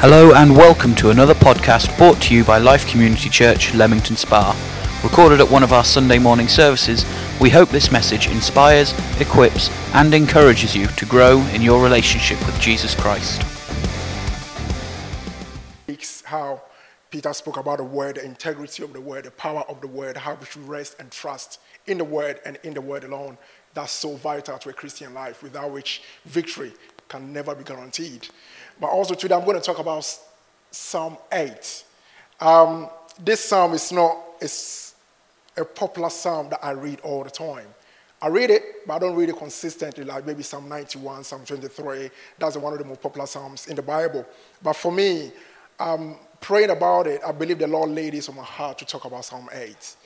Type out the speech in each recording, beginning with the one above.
Hello and welcome to another podcast brought to you by Life Community Church, Leamington Spa. Recorded at one of our Sunday morning services, we hope this message inspires, equips, and encourages you to grow in your relationship with Jesus Christ. How Peter spoke about the word, the integrity of the word, the power of the word, how we should rest and trust in the word and in the word alone. That's so vital to a Christian life, without which victory can never be guaranteed. But also today I'm going to talk about Psalm 8. Um, this psalm is not it's a popular psalm that I read all the time. I read it, but I don't read it consistently, like maybe Psalm 91, Psalm 23. That's one of the most popular psalms in the Bible. But for me, um, praying about it, I believe the Lord laid this on my heart to talk about Psalm 8.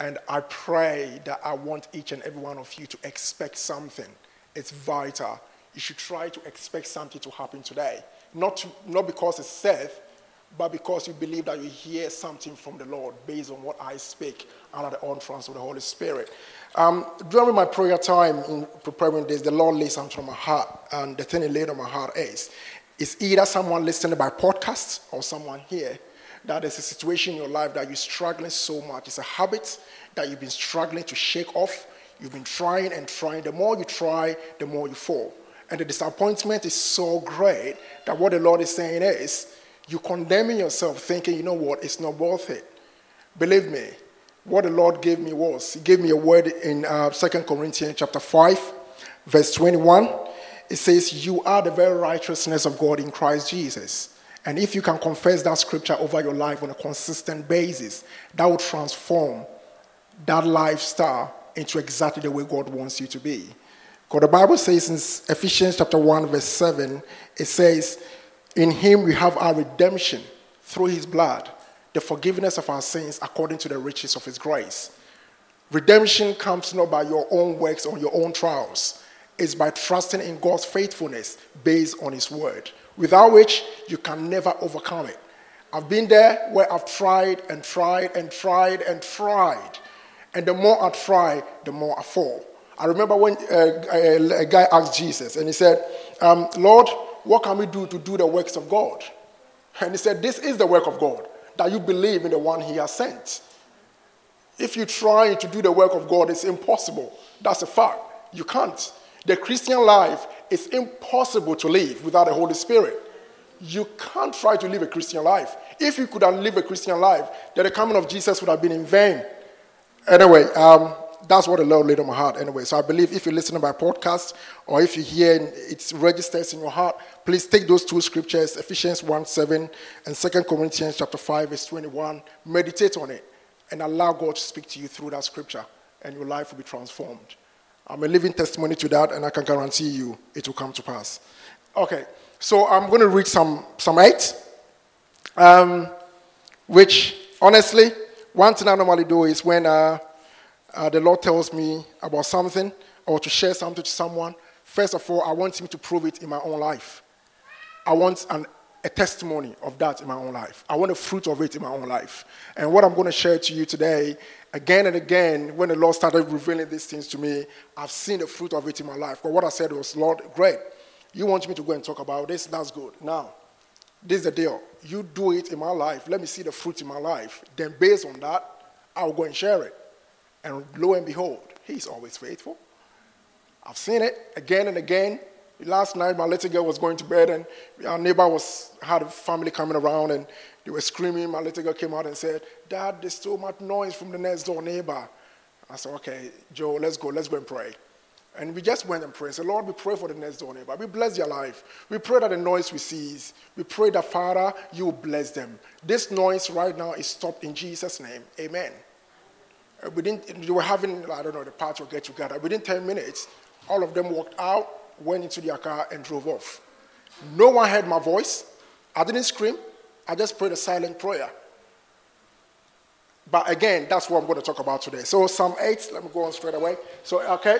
And I pray that I want each and every one of you to expect something. It's vital you should try to expect something to happen today. Not, to, not because it's said, but because you believe that you hear something from the Lord based on what I speak under the entrance of the Holy Spirit. Um, during my prayer time in preparing this, the Lord laid something on my heart, and the thing He laid on my heart is, it's either someone listening by podcast or someone here that is a situation in your life that you're struggling so much. It's a habit that you've been struggling to shake off. You've been trying and trying. The more you try, the more you fall. And the disappointment is so great that what the Lord is saying is, you condemning yourself thinking, you know what, it's not worth it. Believe me, what the Lord gave me was, He gave me a word in uh, 2 Corinthians chapter 5, verse 21. It says, You are the very righteousness of God in Christ Jesus. And if you can confess that scripture over your life on a consistent basis, that will transform that lifestyle into exactly the way God wants you to be. Because the Bible says in Ephesians chapter 1, verse 7, it says, In him we have our redemption through his blood, the forgiveness of our sins according to the riches of his grace. Redemption comes not by your own works or your own trials, it's by trusting in God's faithfulness based on his word, without which you can never overcome it. I've been there where I've tried and tried and tried and tried. And the more I try, the more I fall. I remember when uh, a, a, guy asked Jesus, and he said, um, Lord, what can we do to do the works of God? And he said, This is the work of God, that you believe in the one he has sent. If you try to do the work of God, it's impossible. That's a fact. You can't. The Christian life is impossible to live without the Holy Spirit. You can't try to live a Christian life. If you could have lived a Christian life, then the coming of Jesus would have been in vain. Anyway, um, that's what the Lord laid on my heart anyway. So I believe if you're listening by podcast or if you hear it registers in your heart, please take those two scriptures, Ephesians 1 7 and 2 Corinthians chapter 5, verse 21. Meditate on it and allow God to speak to you through that scripture, and your life will be transformed. I'm a living testimony to that, and I can guarantee you it will come to pass. Okay, so I'm going to read Psalm, Psalm 8, um, which honestly, one thing I normally do is when uh, uh, the Lord tells me about something or to share something to someone, first of all, I want Him to prove it in my own life. I want an, a testimony of that in my own life. I want a fruit of it in my own life. And what I'm going to share to you today, again and again, when the Lord started revealing these things to me, I've seen the fruit of it in my life. But what I said was, Lord, great. You want me to go and talk about this? That's good. Now, this is the deal. You do it in my life. Let me see the fruit in my life. Then, based on that, I'll go and share it. And lo and behold, he's always faithful. I've seen it again and again. Last night, my little girl was going to bed, and our neighbor was had a family coming around, and they were screaming. My little girl came out and said, "Dad, there's so much noise from the next door neighbor." I said, "Okay, Joe, let's go. Let's go and pray." And we just went and prayed. Said, Lord, we pray for the next door neighbor. We bless their life. We pray that the noise we cease. We pray that, Father, you bless them. This noise right now is stopped in Jesus' name. Amen. Uh, within, they were having, I don't know, the party or get together. Within 10 minutes, all of them walked out, went into their car, and drove off. No one heard my voice. I didn't scream. I just prayed a silent prayer. But again, that's what I'm going to talk about today. So, Psalm 8, let me go on straight away. So, okay.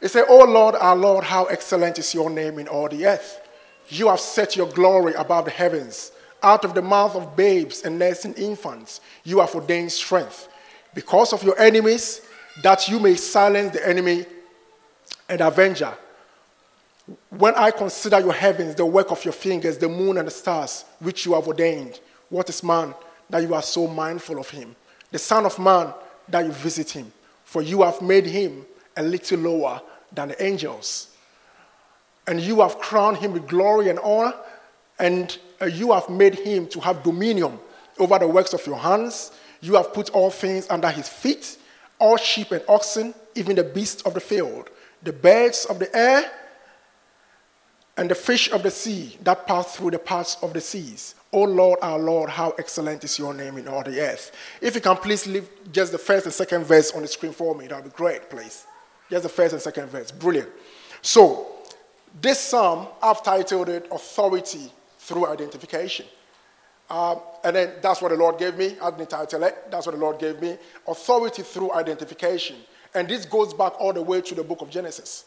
It says, Oh Lord, our Lord, how excellent is your name in all the earth. You have set your glory above the heavens. Out of the mouth of babes and nursing infants, you have ordained strength because of your enemies, that you may silence the enemy and avenger. When I consider your heavens, the work of your fingers, the moon and the stars, which you have ordained, what is man that you are so mindful of him? The Son of Man that you visit him. For you have made him a little lower than the angels. And you have crowned him with glory and honor, and uh, you have made him to have dominion over the works of your hands. You have put all things under his feet, all sheep and oxen, even the beasts of the field, the birds of the air, and the fish of the sea that pass through the paths of the seas. O Lord, our Lord, how excellent is your name in all the earth. If you can please leave just the first and second verse on the screen for me, that would be great, please. Just the first and second verse. Brilliant. So, this psalm, I've titled it Authority Through Identification. Um, and then that's what the Lord gave me. It. That's what the Lord gave me. Authority through identification. And this goes back all the way to the book of Genesis.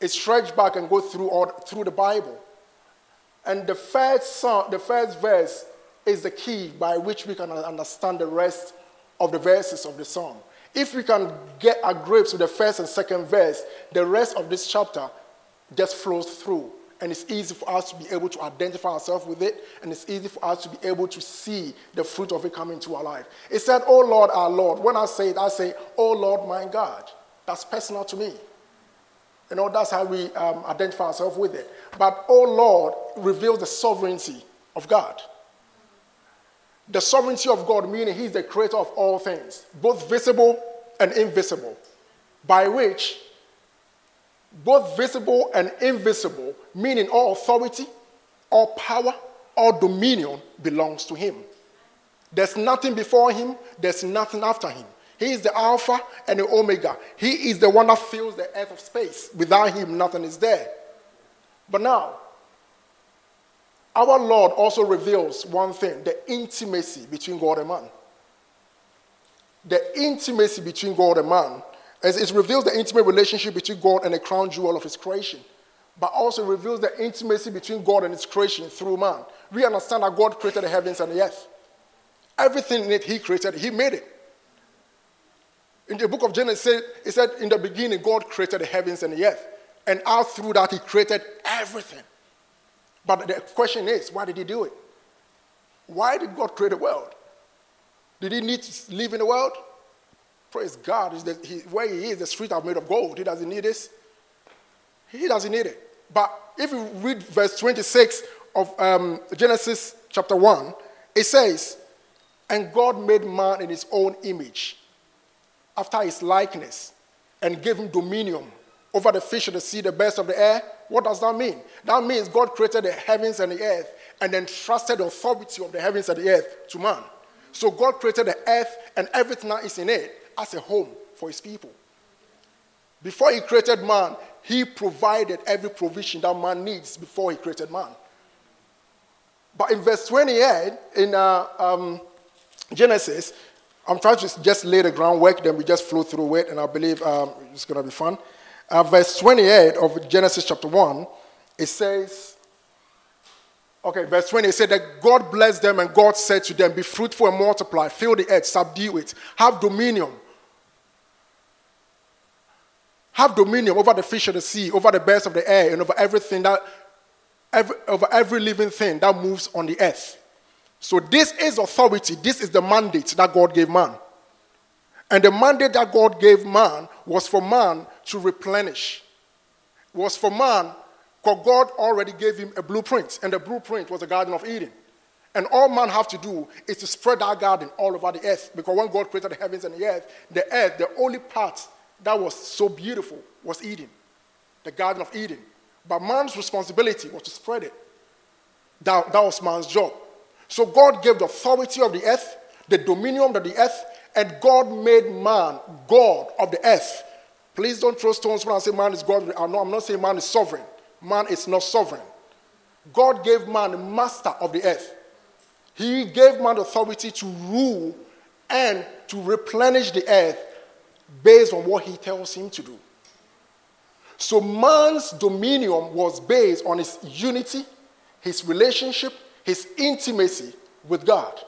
It stretches back and goes through, all, through the Bible. And the first, song, the first verse is the key by which we can understand the rest of the verses of the song. If we can get a grasp with the first and second verse, the rest of this chapter just flows through. And it's easy for us to be able to identify ourselves with it, and it's easy for us to be able to see the fruit of it coming into our life. It said, Oh Lord, our Lord. When I say it, I say, Oh Lord, my God. That's personal to me. You know, that's how we um, identify ourselves with it. But Oh Lord reveals the sovereignty of God. The sovereignty of God, meaning He's the creator of all things, both visible and invisible, by which both visible and invisible, meaning all authority, all power, all dominion belongs to him. There's nothing before him, there's nothing after him. He is the Alpha and the Omega. He is the one that fills the earth of space. Without him, nothing is there. But now, our Lord also reveals one thing the intimacy between God and man. The intimacy between God and man as it reveals the intimate relationship between God and the crown jewel of his creation, but also reveals the intimacy between God and his creation through man. We understand that God created the heavens and the earth. Everything in it he created, he made it. In the book of Genesis, it said, In the beginning, God created the heavens and the earth. And out through that, he created everything. But the question is, why did he do it? Why did God create the world? Did he need to live in the world? Praise God. He, where he is, the streets are made of gold. He doesn't need this. He doesn't need it. But if you read verse 26 of um, Genesis chapter 1, it says, And God made man in his own image, after his likeness, and gave him dominion over the fish of the sea, the birds of the air. What does that mean? That means God created the heavens and the earth and entrusted the authority of the heavens and the earth to man. So God created the earth and everything that is in it as a home for his people. Before he created man, he provided every provision that man needs before he created man. But in verse 28 in uh, um, Genesis, I'm trying to just lay the groundwork, then we just flow through it, and I believe um, it's going to be fun. Uh, verse 28 of Genesis chapter 1, it says, Okay, verse 20, it said that God blessed them and God said to them, Be fruitful and multiply, fill the earth, subdue it, have dominion have dominion over the fish of the sea, over the birds of the air, and over everything that, every, over every living thing that moves on the earth. So this is authority. This is the mandate that God gave man. And the mandate that God gave man was for man to replenish. Was for man, because God already gave him a blueprint, and the blueprint was the Garden of Eden. And all man have to do is to spread that garden all over the earth. Because when God created the heavens and the earth, the earth, the only part that was so beautiful was Eden, the Garden of Eden. But man's responsibility was to spread it. That, that was man's job. So God gave the authority of the earth, the dominion of the earth, and God made man God of the earth. Please don't throw stones when I say man is God. I'm not saying man is sovereign. Man is not sovereign. God gave man the master of the earth. He gave man authority to rule and to replenish the earth based on what he tells him to do. So man's dominion was based on his unity, his relationship, his intimacy with God.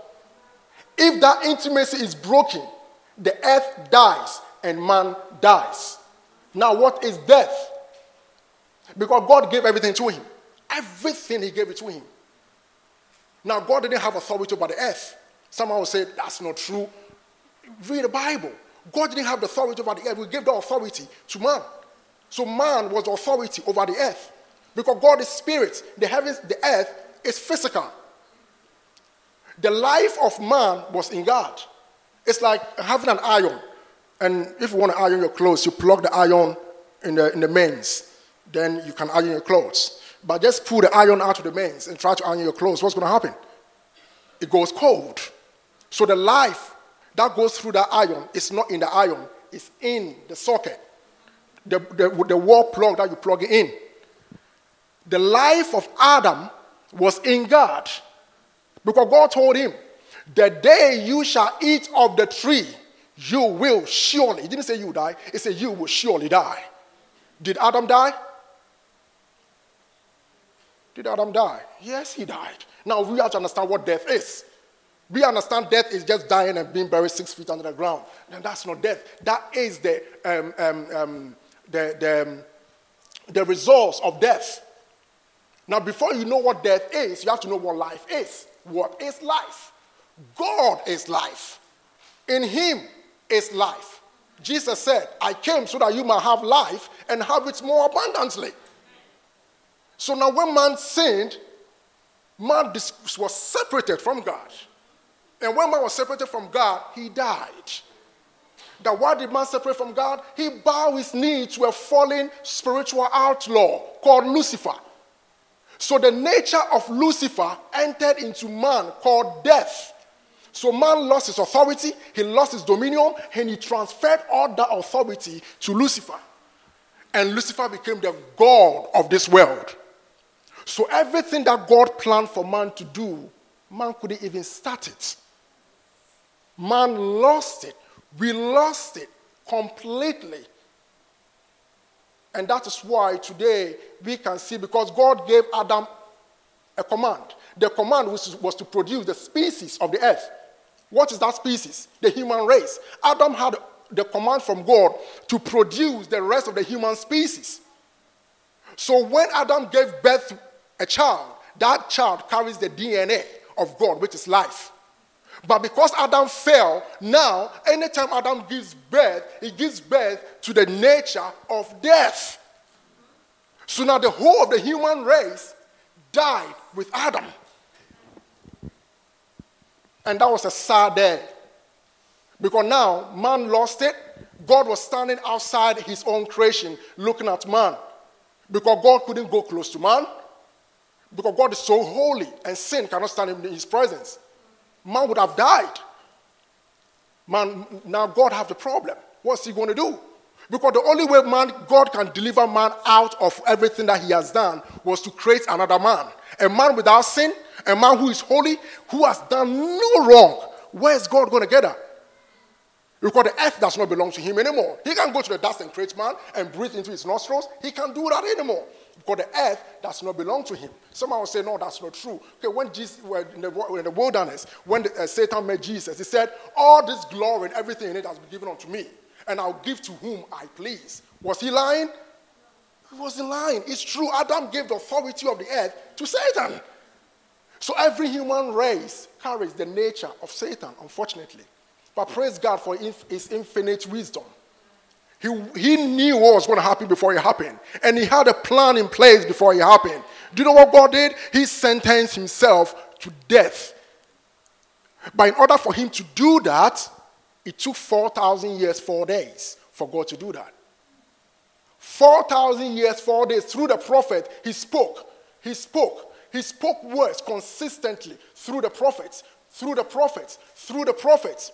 If that intimacy is broken, the earth dies and man dies. Now, what is death? Because God gave everything to him. Everything he gave it to him. Now, God didn't have authority over the earth. Someone will say, that's not true. Read the Bible. God didn't have the authority over the earth. We gave the authority to man. So man was the authority over the earth. Because God is spirit. The heavens, the earth is physical. The life of man was in God. It's like having an iron. And if you want to iron your clothes, you plug the iron in the, in the mains. Then you can iron your clothes. But just pull the iron out of the mains and try to iron your clothes. What's going to happen? It goes cold. So the life that goes through that iron is not in the iron, it's in the socket. The, the, the wall plug that you plug it in. The life of Adam was in God. Because God told him, The day you shall eat of the tree, you will surely. He didn't say you die, he said you will surely die. Did Adam die? Did Adam die? Yes, he died. Now we have to understand what death is. We understand death is just dying and being buried six feet under the ground. Then that's not death. That is the, um, um, um, the, the, um, the results of death. Now, before you know what death is, you have to know what life is. What is life? God is life. In Him is life. Jesus said, I came so that you might have life and have it more abundantly. So now, when man sinned, man was separated from God. And when man was separated from God, he died. That why did man separate from God? He bowed his knee to a fallen spiritual outlaw called Lucifer. So the nature of Lucifer entered into man called death. So man lost his authority, he lost his dominion, and he transferred all that authority to Lucifer. And Lucifer became the God of this world. So everything that God planned for man to do, man couldn't even start it. Man lost it. We lost it completely. And that is why today we can see because God gave Adam a command. The command was, was to produce the species of the earth. What is that species? The human race. Adam had the command from God to produce the rest of the human species. So when Adam gave birth to a child, that child carries the DNA of God, which is life. But because Adam fell, now, anytime Adam gives birth, he gives birth to the nature of death. So now the whole of the human race died with Adam. And that was a sad day. Because now man lost it. God was standing outside his own creation looking at man. Because God couldn't go close to man. Because God is so holy and sin cannot stand in his presence man would have died. Man, now God have the problem. What's he going to do? Because the only way man, God can deliver man out of everything that he has done was to create another man. A man without sin, a man who is holy, who has done no wrong. Where is God going to get that? Because the earth does not belong to him anymore. He can go to the dust and create man and breathe into his nostrils. He can't do that anymore. Because the earth does not belong to him. Someone will say, no, that's not true. Okay, when Jesus, in the, in the wilderness, when the, uh, Satan met Jesus, he said, all this glory and everything in it has been given unto me, and I'll give to whom I please. Was he lying? He wasn't lying. It's true. Adam gave the authority of the earth to Satan. So every human race carries the nature of Satan, unfortunately. But praise God for his infinite wisdom. He, he knew what was going to happen before it happened. And he had a plan in place before it happened. Do you know what God did? He sentenced himself to death. But in order for him to do that, it took 4,000 years, four days for God to do that. 4,000 years, four days. Through the prophet, he spoke. He spoke. He spoke words consistently through the prophets, through the prophets, through the prophets.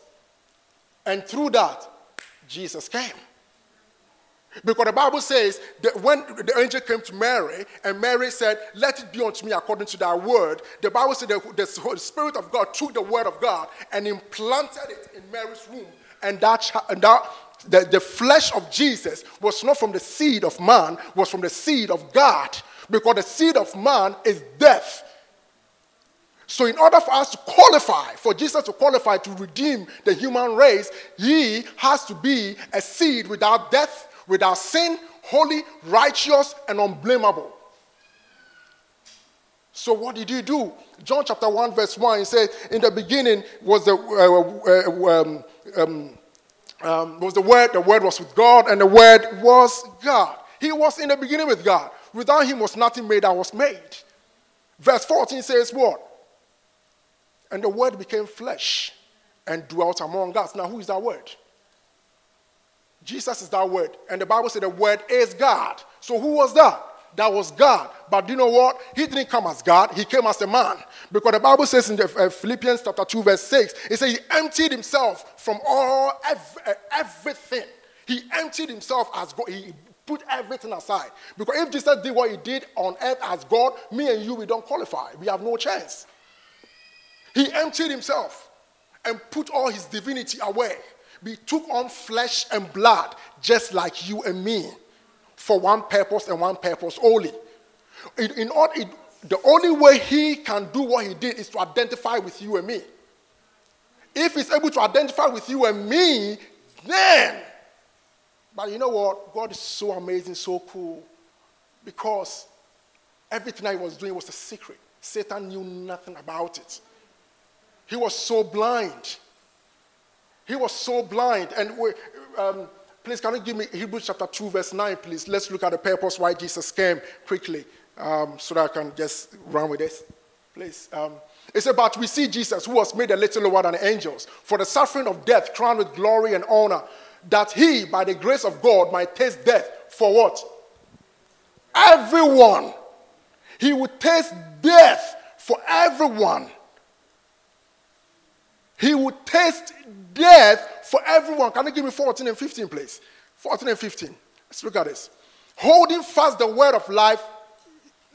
And through that, Jesus came. Because the Bible says that when the angel came to Mary and Mary said, Let it be unto me according to thy word, the Bible said that the Spirit of God took the word of God and implanted it in Mary's womb. And that, and that the, the flesh of Jesus was not from the seed of man, was from the seed of God. Because the seed of man is death. So, in order for us to qualify, for Jesus to qualify to redeem the human race, he has to be a seed without death, without sin, holy, righteous, and unblameable. So what did he do? John chapter 1, verse 1, he said, In the beginning was the, uh, uh, um, um, um, was the Word, the Word was with God, and the Word was God. He was in the beginning with God. Without him was nothing made that was made. Verse 14 says what? And the Word became flesh and dwelt among us. Now, who is that Word? Jesus is that Word. And the Bible said the Word is God. So, who was that? that was God. But do you know what? He didn't come as God, he came as a man. Because the Bible says in the, uh, Philippians chapter 2, verse 6, it says he emptied himself from all uh, everything. He emptied himself as God. He put everything aside. Because if Jesus did what he did on earth as God, me and you, we don't qualify. We have no chance. He emptied himself and put all his divinity away. He took on flesh and blood, just like you and me for one purpose and one purpose only. In, in order, it, the only way he can do what he did is to identify with you and me. If he's able to identify with you and me, then. But you know what? God is so amazing, so cool. Because everything I was doing was a secret. Satan knew nothing about it. He was so blind. He was so blind. And we, um, Please, can you give me Hebrews chapter 2, verse 9, please? Let's look at the purpose why Jesus came quickly um, so that I can just run with this. Please. Um, it says, But we see Jesus, who was made a little lower than angels, for the suffering of death, crowned with glory and honor, that he, by the grace of God, might taste death for what? Everyone. He would taste death for everyone. He would taste death for everyone. Can you give me 14 and 15, please? 14 and 15. Let's look at this. Holding fast the word of life.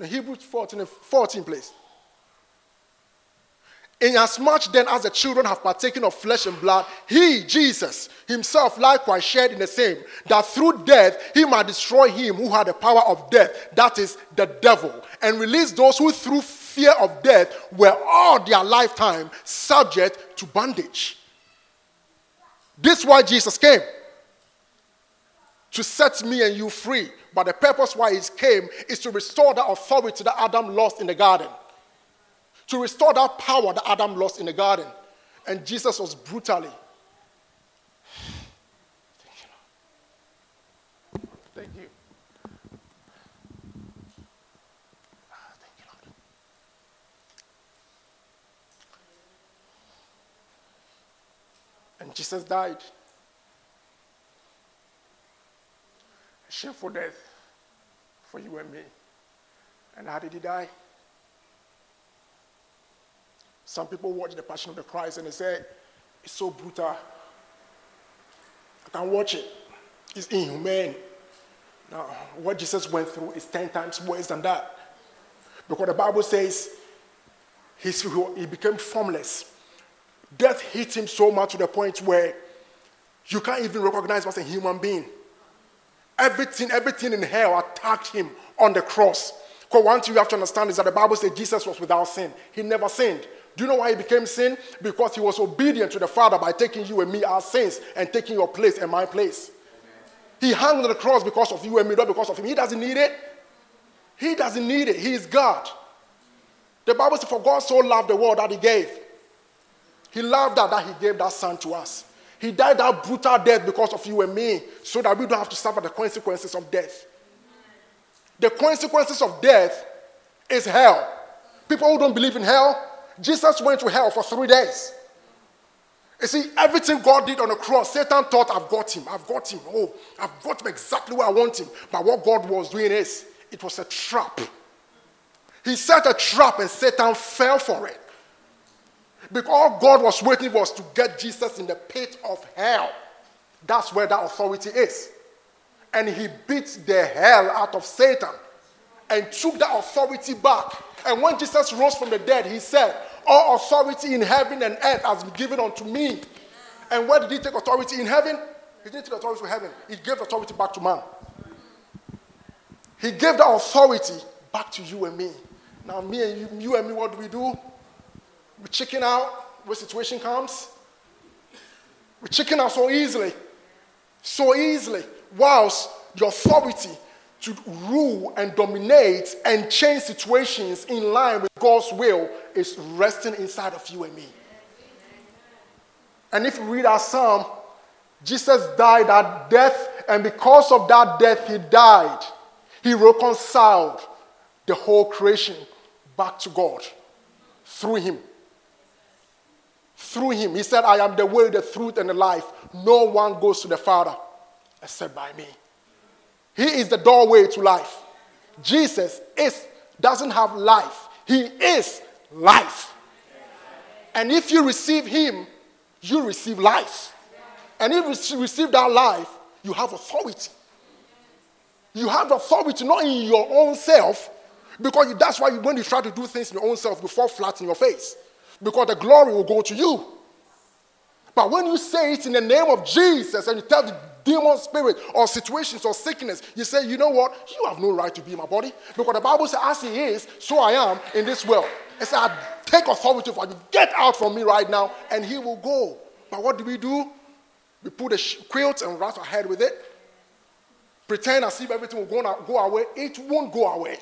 Hebrews 14 and 14, please. Inasmuch then as the children have partaken of flesh and blood, he, Jesus, himself likewise shared in the same, that through death he might destroy him who had the power of death, that is, the devil, and release those who through fear of death were all their lifetime subject to bondage. This is why Jesus came to set me and you free. But the purpose why he came is to restore that authority that Adam lost in the garden, to restore that power that Adam lost in the garden. And Jesus was brutally Jesus died. A shameful death for you and me. And how did he die? Some people watch the Passion of the Christ and they say, it's so brutal. I can't watch it. It's inhumane. Now, what Jesus went through is 10 times worse than that. Because the Bible says he became formless. Death hit him so much to the point where you can't even recognize him as a human being. Everything, everything in hell attacked him on the cross. Because one thing you have to understand is that the Bible says Jesus was without sin. He never sinned. Do you know why he became sin? Because he was obedient to the Father by taking you and me our sins and taking your place and my place. He hung on the cross because of you and me, not because of him. He doesn't need it. He doesn't need it. He is God. The Bible says, For God so loved the world that he gave. He loved that, that he gave that son to us. He died that brutal death because of you and me, so that we don't have to suffer the consequences of death. The consequences of death is hell. People who don't believe in hell, Jesus went to hell for three days. You see, everything God did on the cross, Satan thought, I've got him, I've got him. Oh, I've got him exactly where I want him. But what God was doing is, it was a trap. He set a trap and Satan fell for it. Because all God was waiting for was to get Jesus in the pit of hell. That's where that authority is. And he beat the hell out of Satan and took that authority back. And when Jesus rose from the dead, he said, All authority in heaven and earth has been given unto me. And where did he take authority? In heaven? He didn't take authority to heaven, he gave authority back to man. He gave that authority back to you and me. Now, me and you, you and me, what do we do? We chicken out when situation comes. We chicken out so easily. So easily. Whilst the authority to rule and dominate and change situations in line with God's will is resting inside of you and me. And if you read our psalm, Jesus died at death, and because of that death, he died. He reconciled the whole creation back to God through him. Through him. He said, I am the way, the truth, and the life. No one goes to the Father except by me. He is the doorway to life. Jesus is, doesn't have life. He is life. And if you receive him, you receive life. And if you receive that life, you have authority. You have authority not in your own self, because that's why when you try to do things in your own self, you fall flat in your face. Because the glory will go to you. But when you say it in the name of Jesus and you tell the demon spirit or situations or sickness, you say, you know what? You have no right to be in my body. Because the Bible says, as he is, so I am in this world. It says, I take authority for you. Get out from me right now, and he will go. But what do we do? We put a quilt and wrap our head with it. Pretend as if everything will go, go away. It won't go away.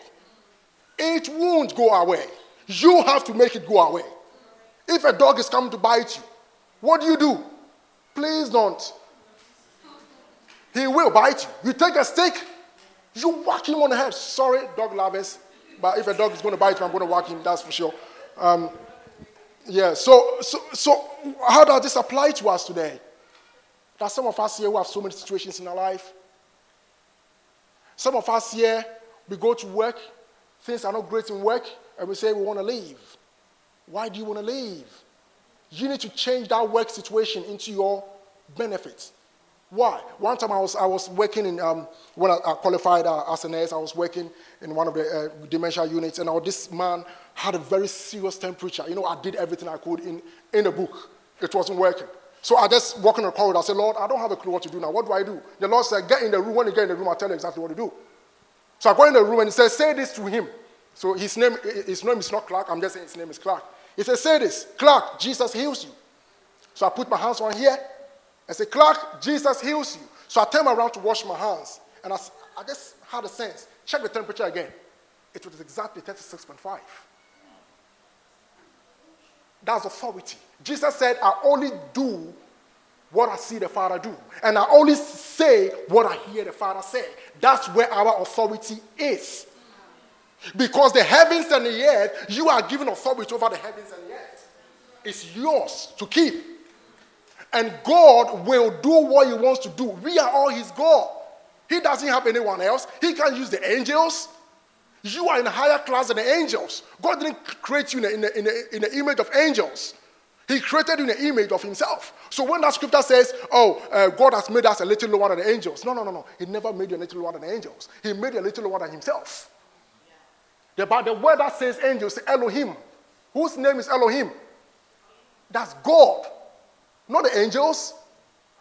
It won't go away. You have to make it go away. If a dog is coming to bite you, what do you do? Please don't. He will bite you. You take a stick, you whack him on the head. Sorry, dog lovers, but if a dog is going to bite you, I'm going to whack him, that's for sure. Um, yeah, so, so, so how does this apply to us today? That some of us here who have so many situations in our life. Some of us here, we go to work, things are not great in work, and we say we want to leave. Why do you want to leave? You need to change that work situation into your benefit. Why? One time I was, I was working in, um, when I, I qualified uh, as a nurse, I was working in one of the uh, dementia units, and this man had a very serious temperature. You know, I did everything I could in, in the book. It wasn't working. So I just walk in the corridor. I said, Lord, I don't have a clue what to do now. What do I do? The Lord said, Get in the room. When you get in the room, I'll tell you exactly what to do. So I go in the room and he says, Say this to him. So his name, his name is not Clark. I'm just saying his name is Clark. He said, Say this Clark, Jesus heals you. So I put my hands on here. I say, Clark, Jesus heals you. So I turn around to wash my hands. And I, I just had a sense. Check the temperature again. It was exactly 36.5. That's authority. Jesus said, I only do what I see the Father do. And I only say what I hear the Father say. That's where our authority is. Because the heavens and the earth, you are given authority over the heavens and the earth. It's yours to keep. And God will do what He wants to do. We are all His God. He doesn't have anyone else. He can't use the angels. You are in a higher class than the angels. God didn't create you in the, image of angels. He created you in the image of himself. So when that scripture says, oh, uh, God has made us a little lower than the angels. No, no, no, no. He never made you a little lower than the angels. He made you a little lower than himself. The, the word that says angels, Elohim. Whose name is Elohim? That's God. Not the angels.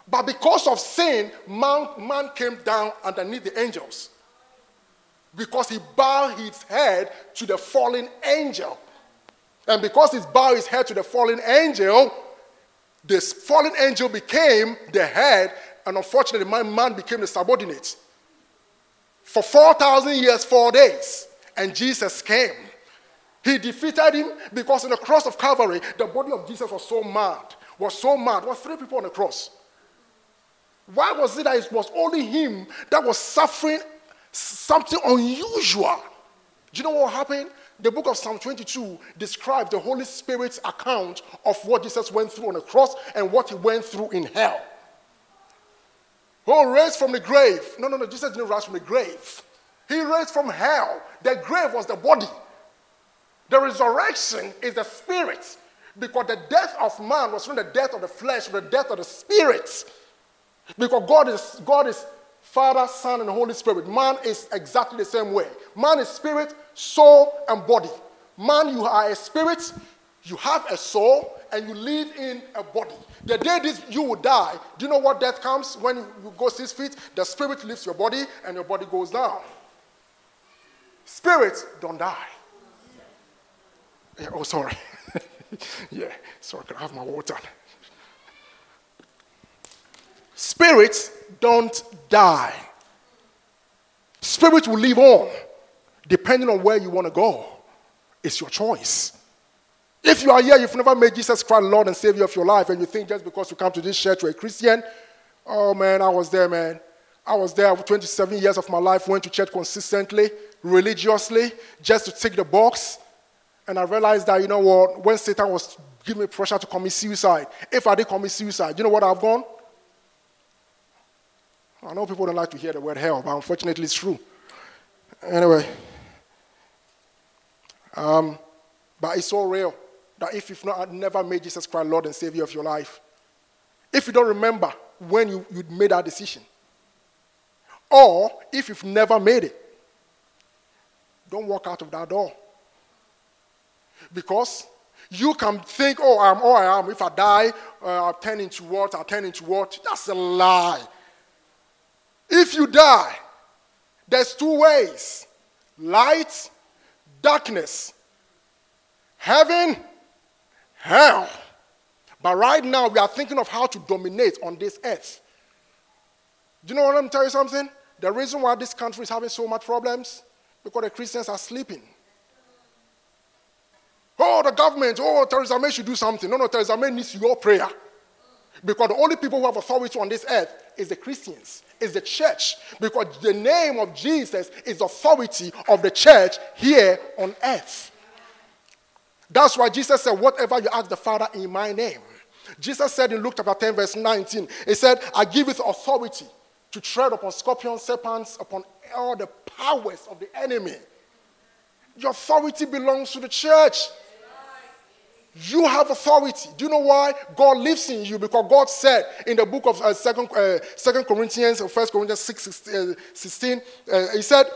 But because of sin, man, man came down underneath the angels because he bowed his head to the fallen angel. And because he bowed his head to the fallen angel, this fallen angel became the head, and unfortunately, my man became the subordinate. For 4,000 years, four days, and Jesus came. He defeated him because on the cross of Calvary, the body of Jesus was so mad, was so mad. Were three people on the cross. Why was it that it was only him that was suffering something unusual. Do you know what happened? The book of Psalm 22 describes the Holy Spirit's account of what Jesus went through on the cross and what he went through in hell. Oh, raised from the grave. No, no, no, Jesus didn't rise from the grave. He raised from hell. The grave was the body. The resurrection is the spirit. Because the death of man was from the death of the flesh, from the death of the spirit. Because God is, God is Father, Son, and Holy Spirit. Man is exactly the same way. Man is spirit, soul, and body. Man, you are a spirit, you have a soul, and you live in a body. The day this you will die, do you know what death comes when you go six feet? The spirit leaves your body and your body goes down. Spirits don't die. Yeah, oh, sorry. yeah, sorry, can I have my water? Spirits don't die. Spirits will live on depending on where you want to go. It's your choice. If you are here, you've never made Jesus Christ Lord and Savior of your life, and you think just because you come to this church you're a Christian, oh man, I was there, man. I was there for 27 years of my life, went to church consistently, religiously, just to tick the box. And I realized that, you know what, when Satan was giving me pressure to commit suicide, if I did commit suicide, you know what I've gone? I know people don't like to hear the word hell, but unfortunately it's true. Anyway, um, but it's so real that if you've not, never made Jesus Christ Lord and Savior of your life, if you don't remember when you, you made that decision, or if you've never made it, don't walk out of that door. Because you can think, oh, I'm all I am. If I die, uh, I'll turn into what? I'll turn into what? That's a lie. If you die, there's two ways light, darkness, heaven, hell. But right now, we are thinking of how to dominate on this earth. Do you know what I'm telling you something? The reason why this country is having so much problems because the Christians are sleeping. Oh, the government, oh, Theresa May should do something. No, no, Theresa May needs your prayer. Because the only people who have authority on this earth is the Christians, is the church. Because the name of Jesus is authority of the church here on earth. That's why Jesus said, Whatever you ask the Father in my name. Jesus said in Luke chapter 10, verse 19, He said, I give you authority to tread upon scorpions, serpents, upon all the powers of the enemy. Your authority belongs to the church. You have authority. Do you know why? God lives in you because God said in the book of uh, Second, uh, Second Corinthians or First Corinthians 6, 16, uh, 16 uh, He said,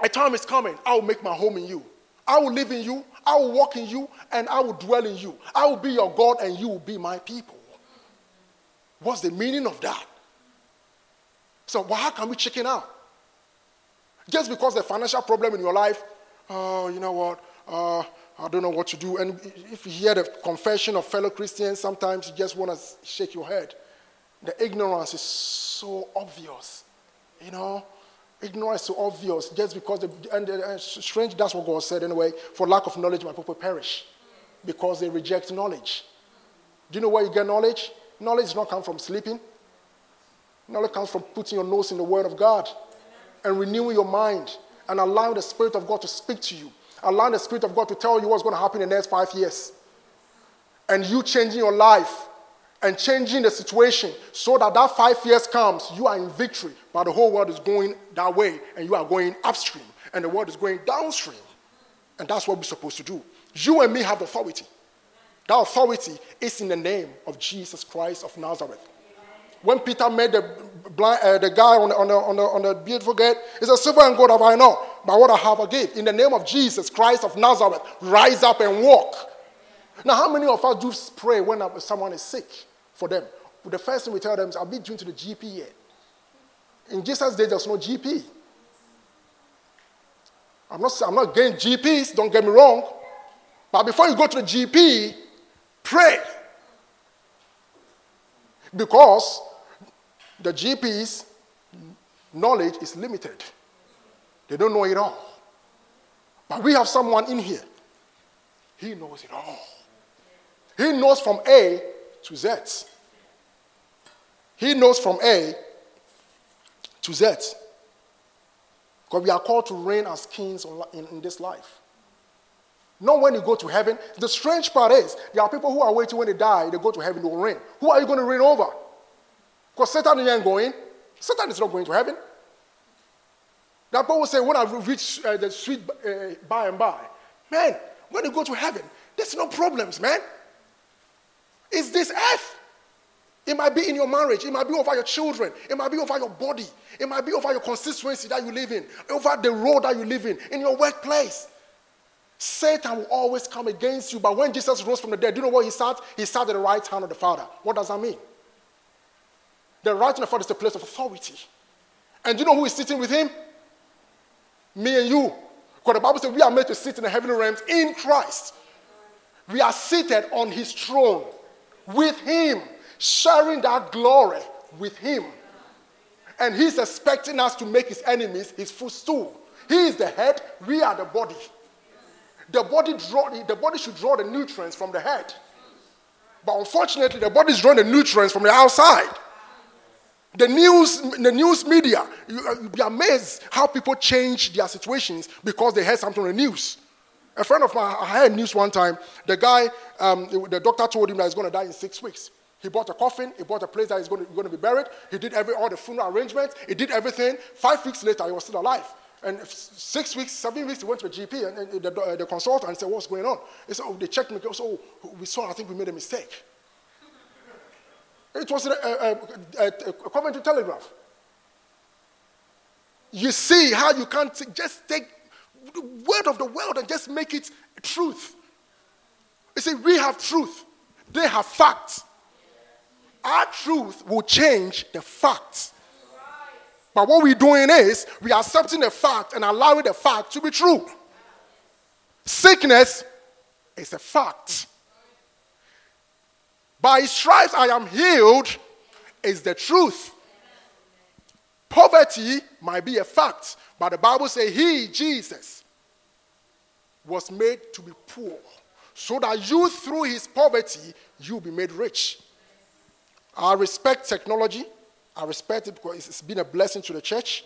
A time is coming, I will make my home in you. I will live in you, I will walk in you, and I will dwell in you. I will be your God, and you will be my people. What's the meaning of that? So, well, how can we chicken out? Just because the financial problem in your life, oh, you know what? Uh, I don't know what to do. And if you hear the confession of fellow Christians, sometimes you just want to shake your head. The ignorance is so obvious, you know. Ignorance is so obvious just because, the, and, and strange, that's what God said anyway. For lack of knowledge, my people perish because they reject knowledge. Do you know where you get knowledge? Knowledge does not come from sleeping. Knowledge comes from putting your nose in the Word of God and renewing your mind and allowing the Spirit of God to speak to you. Allowing the Spirit of God to tell you what's going to happen in the next five years. And you changing your life and changing the situation so that that five years comes, you are in victory, but the whole world is going that way and you are going upstream and the world is going downstream. And that's what we're supposed to do. You and me have authority. That authority is in the name of Jesus Christ of Nazareth. When Peter met the, blind, uh, the guy on the, on, the, on, the, on the beautiful gate, he said, Silver and gold have I not, but what I have I give. In the name of Jesus Christ of Nazareth, rise up and walk. Now, how many of us do pray when someone is sick for them? The first thing we tell them is, I'll be going to the GP yet. In Jesus' day, there's no GP. I'm not, I'm not against GPs, don't get me wrong. But before you go to the GP, pray. Because the GP's knowledge is limited. They don't know it all. But we have someone in here. He knows it all. He knows from A to Z. He knows from A to Z. Because we are called to reign as kings in, this life. Not when you go to heaven. The strange part is, there are people who are waiting when they die, they go to heaven, they will reign. Who are you going to reign over? Because Satan isn't going. Satan is not going to heaven. That people will say, when I reach uh, the sweet uh, by and by, man, when you go to heaven, there's no problems, man. It's this earth. It might be in your marriage. It might be over your children. It might be over your body. It might be over your constituency that you live in, over the road that you live in, in your workplace. Satan will always come against you. But when Jesus rose from the dead, do you know what he sat? He sat at the right hand of the Father. What does that mean? The right of Father is the place of authority. And you know who is sitting with him? Me and you. Because the Bible says we are made to sit in the heavenly realms in Christ. We are seated on his throne with him, sharing that glory with him. And he's expecting us to make his enemies his footstool. He is the head, we are the body. The body, draw, the body should draw the nutrients from the head. But unfortunately, the body is drawing the nutrients from the outside. The news, the news media, you, will be amazed how people change their situations because they heard something on the news. A friend of mine, I heard news one time. The guy, um, the doctor told him that he's going to die in six weeks. He bought a coffin. He bought a place that he's going to, going to be buried. He did every, all the funeral arrangements. He did everything. Five weeks later, he was still alive. And six weeks, seven weeks, he went to a GP and, and the, uh, the, consultant said, What's going on? He said, Oh, they checked me. So, oh, we saw, I think we made a mistake. It was a, a, a, a Coventry Telegraph. You see how you can't just take the word of the world and just make it truth. You see, we have truth, they have facts. Our truth will change the facts. But what we're doing is we are accepting the fact and allowing the fact to be true. Sickness is a fact. By his stripes I am healed is the truth. Poverty might be a fact, but the Bible says he, Jesus, was made to be poor so that you, through his poverty, you'll be made rich. I respect technology. I respect it because it's been a blessing to the church.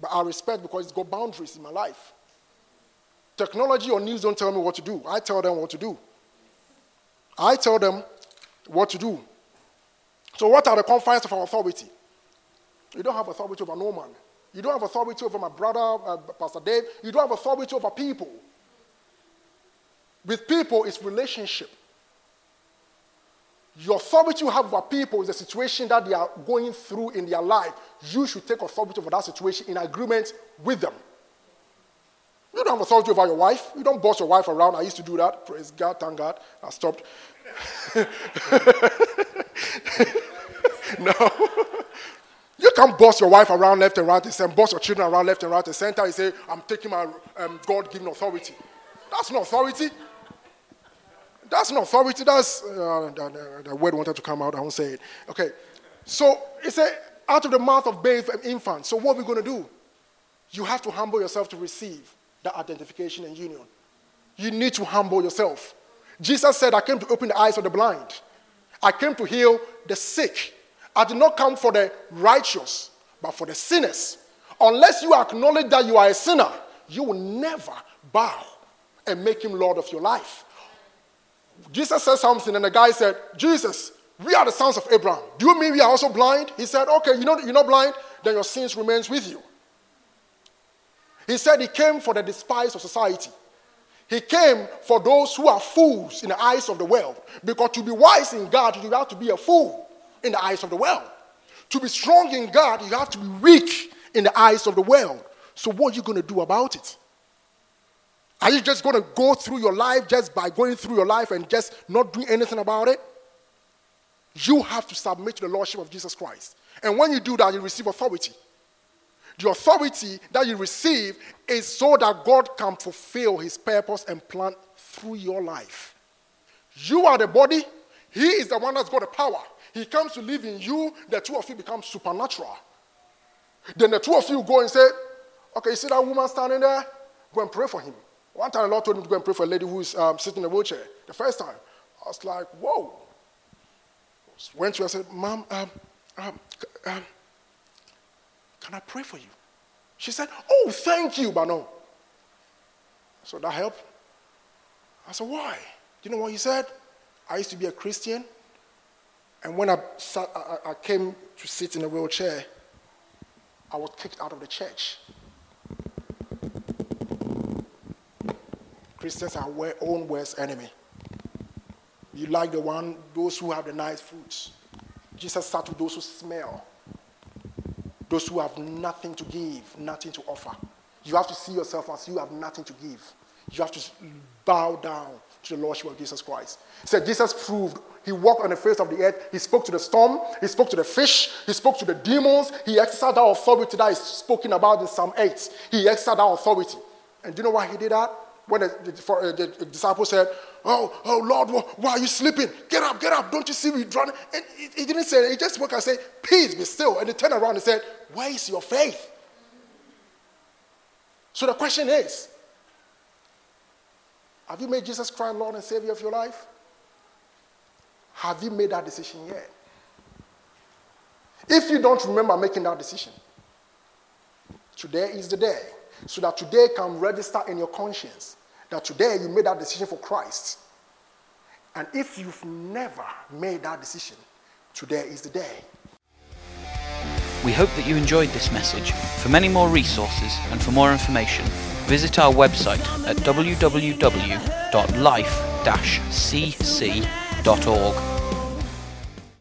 But I respect because it's got boundaries in my life. Technology or news don't tell me what to do. I tell them what to do. I tell them what to do. So, what are the confines of our authority? You don't have authority over no man. You don't have authority over my brother, uh, Pastor Dave. You don't have authority over people. With people, it's relationship. Your authority you have over people is the situation that they are going through in their life. You should take authority over that situation in agreement with them. You don't have authority over your wife. You don't boss your wife around. I used to do that. Praise God, thank God. I stopped. no. You can't boss your wife around left and right and center, boss your children around left and right and center and say, I'm taking my um, God given authority. That's not authority. That's not authority. That's uh, the, the, word wanted to come out. I won't say it. Okay. So it's a out of the mouth of babes and infants. So what are we going to do? You have to humble yourself to receive that identification and union. You need to humble yourself. Jesus said, I came to open the eyes of the blind. I came to heal the sick. I did not come for the righteous, but for the sinners. Unless you acknowledge that you are a sinner, you will never bow and make him Lord of your life. Jesus said something, and the guy said, Jesus, we are the sons of Abraham. Do you mean we are also blind? He said, Okay, you know, you're not blind, then your sins remains with you. He said he came for the despised of society. He came for those who are fools in the eyes of the world. Because to be wise in God, you have to be a fool in the eyes of the world. To be strong in God, you have to be weak in the eyes of the world. So, what are you going to do about it? Are you just going to go through your life just by going through your life and just not doing anything about it? You have to submit to the Lordship of Jesus Christ. And when you do that, you receive authority. The authority that you receive is so that God can fulfill his purpose and plan through your life. You are the body, he is the one that's got the power. He comes to live in you, the two of you become supernatural. Then the two of you go and say, Okay, you see that woman standing there? Go and pray for him. One time the Lord told me to go and pray for a lady who's um, sitting in a wheelchair. The first time, I was like, Whoa. Went to her and said, Mom, um, um, um can I pray for you? She said, Oh, thank you, but no. So that helped. I said, Why? Do you know what he said? I used to be a Christian, and when I, sat, I, I came to sit in a wheelchair, I was kicked out of the church. Christians are our own worst enemy. You like the one, those who have the nice fruits. Jesus sat with those who smell. Those who have nothing to give, nothing to offer. You have to see yourself as you have nothing to give. You have to bow down to the Lordship of Jesus Christ. He said Jesus proved he walked on the face of the earth. He spoke to the storm. He spoke to the fish. He spoke to the demons. He exercised that authority that is spoken about in Psalm 8. He exercised that authority. And do you know why he did that? When the, the, for, uh, the disciple said, Oh, oh Lord, why are you sleeping? Get up, get up. Don't you see me drowning? And he, he didn't say, he just woke and said, Peace, be still. And he turned around and said, Where is your faith? So the question is Have you made Jesus Christ Lord and Savior of your life? Have you made that decision yet? If you don't remember making that decision, today is the day. So that today can register in your conscience that today you made that decision for Christ. And if you've never made that decision, today is the day. We hope that you enjoyed this message. For many more resources and for more information, visit our website at www.life-cc.org